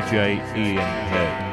DJ Ian Head.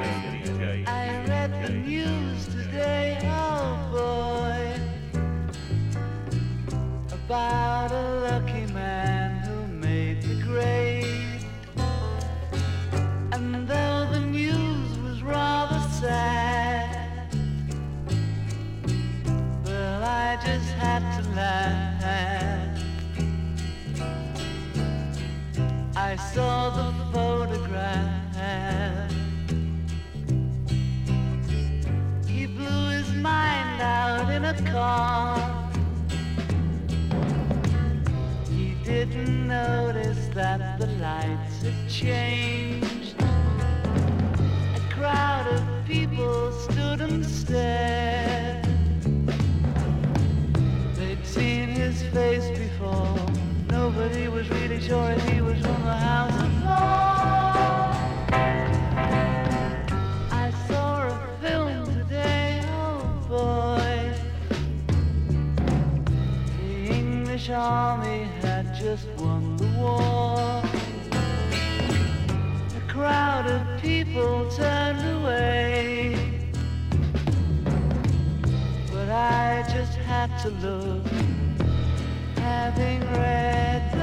changed. A crowd of people stood and stared. They'd seen his face before. Nobody was really sure turned away. But I just had to look, having read.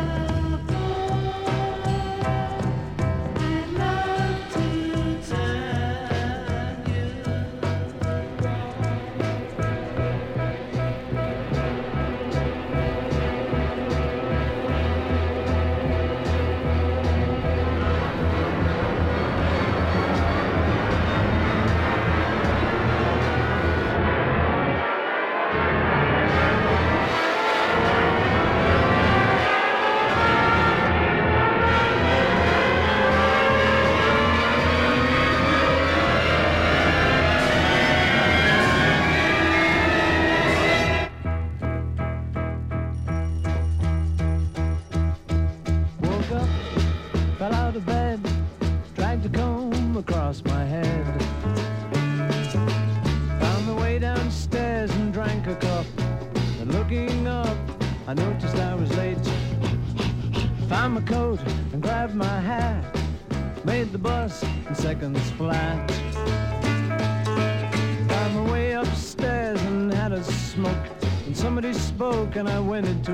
and I went into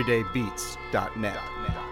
everydaybeats.net.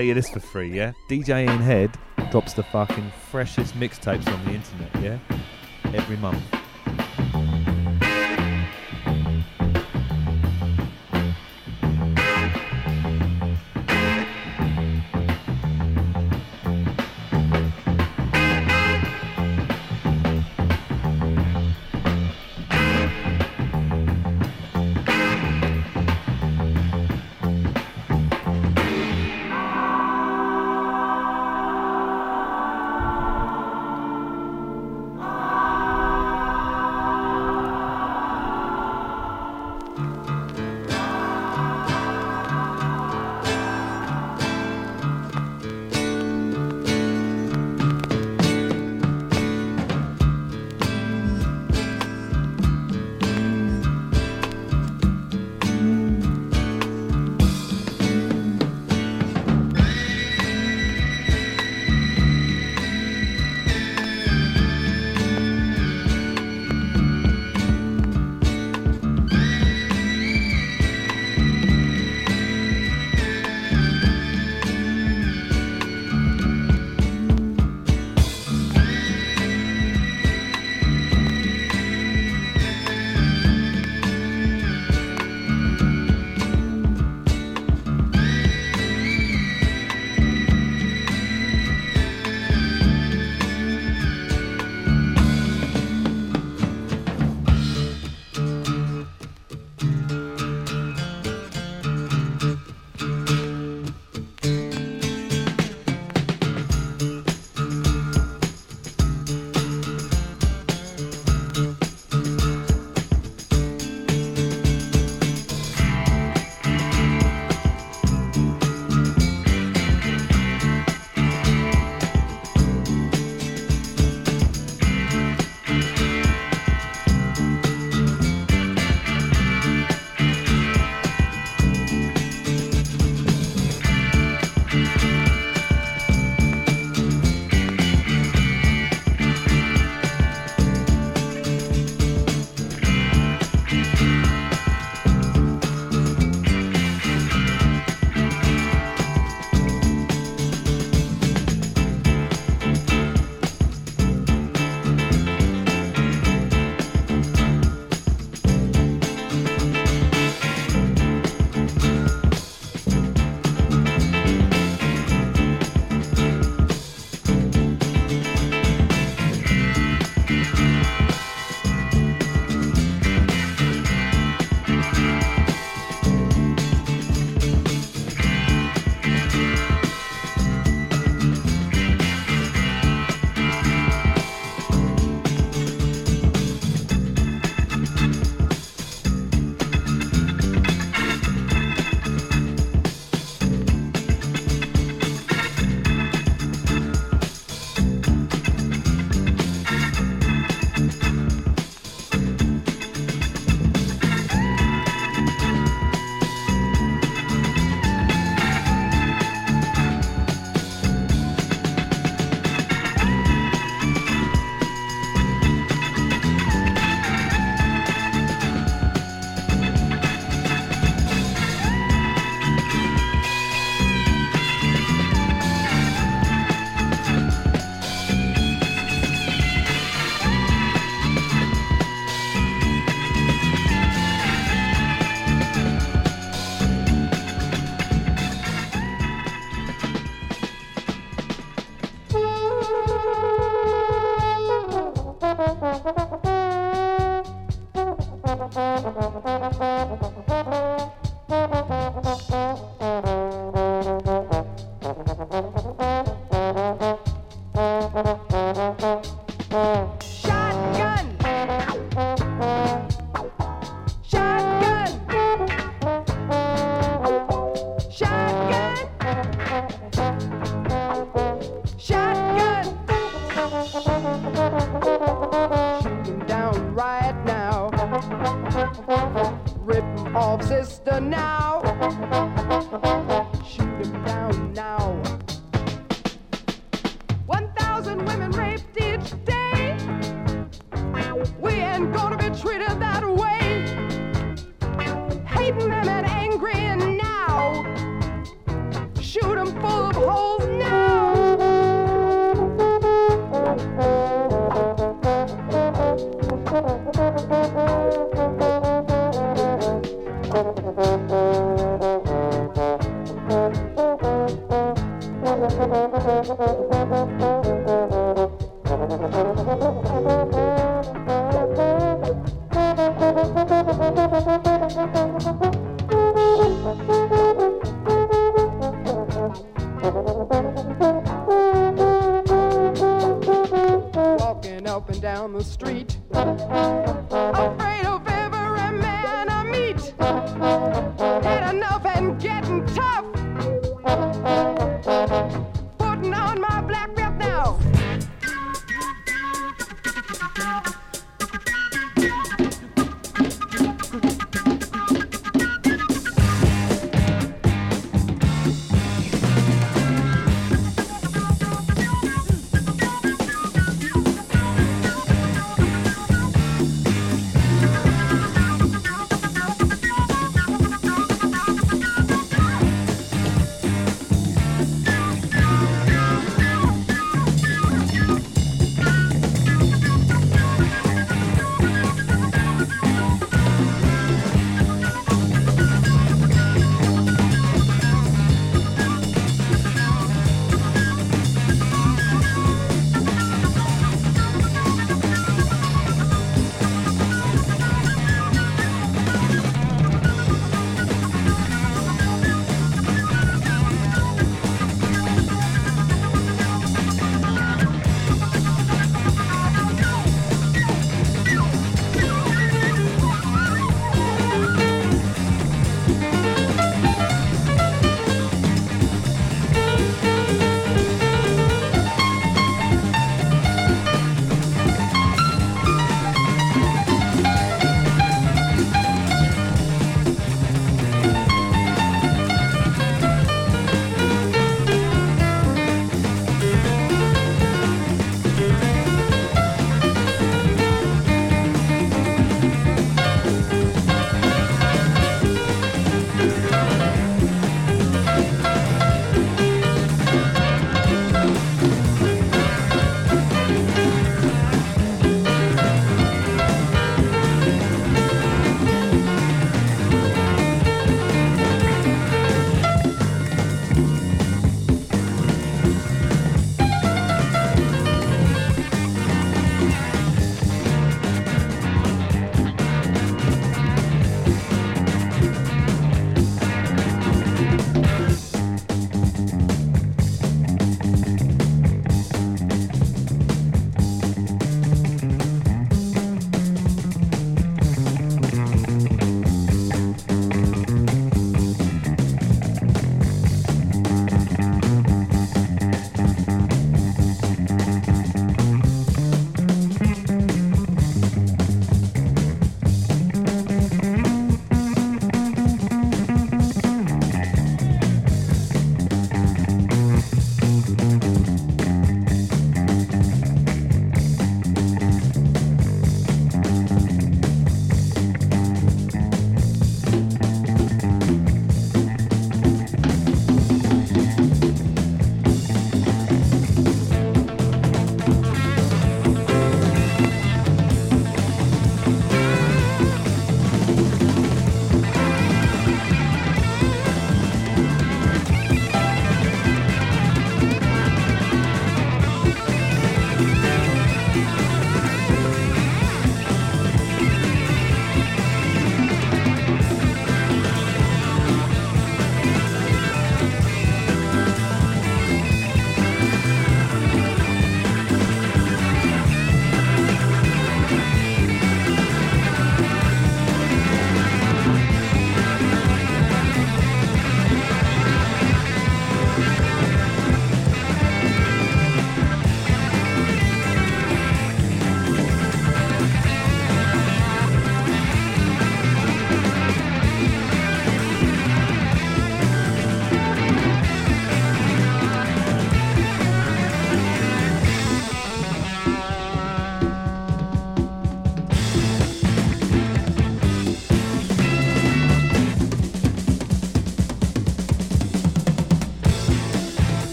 Tell you this for free, yeah? DJ Ian Head drops the fucking freshest mixtapes on the internet, yeah? Every month.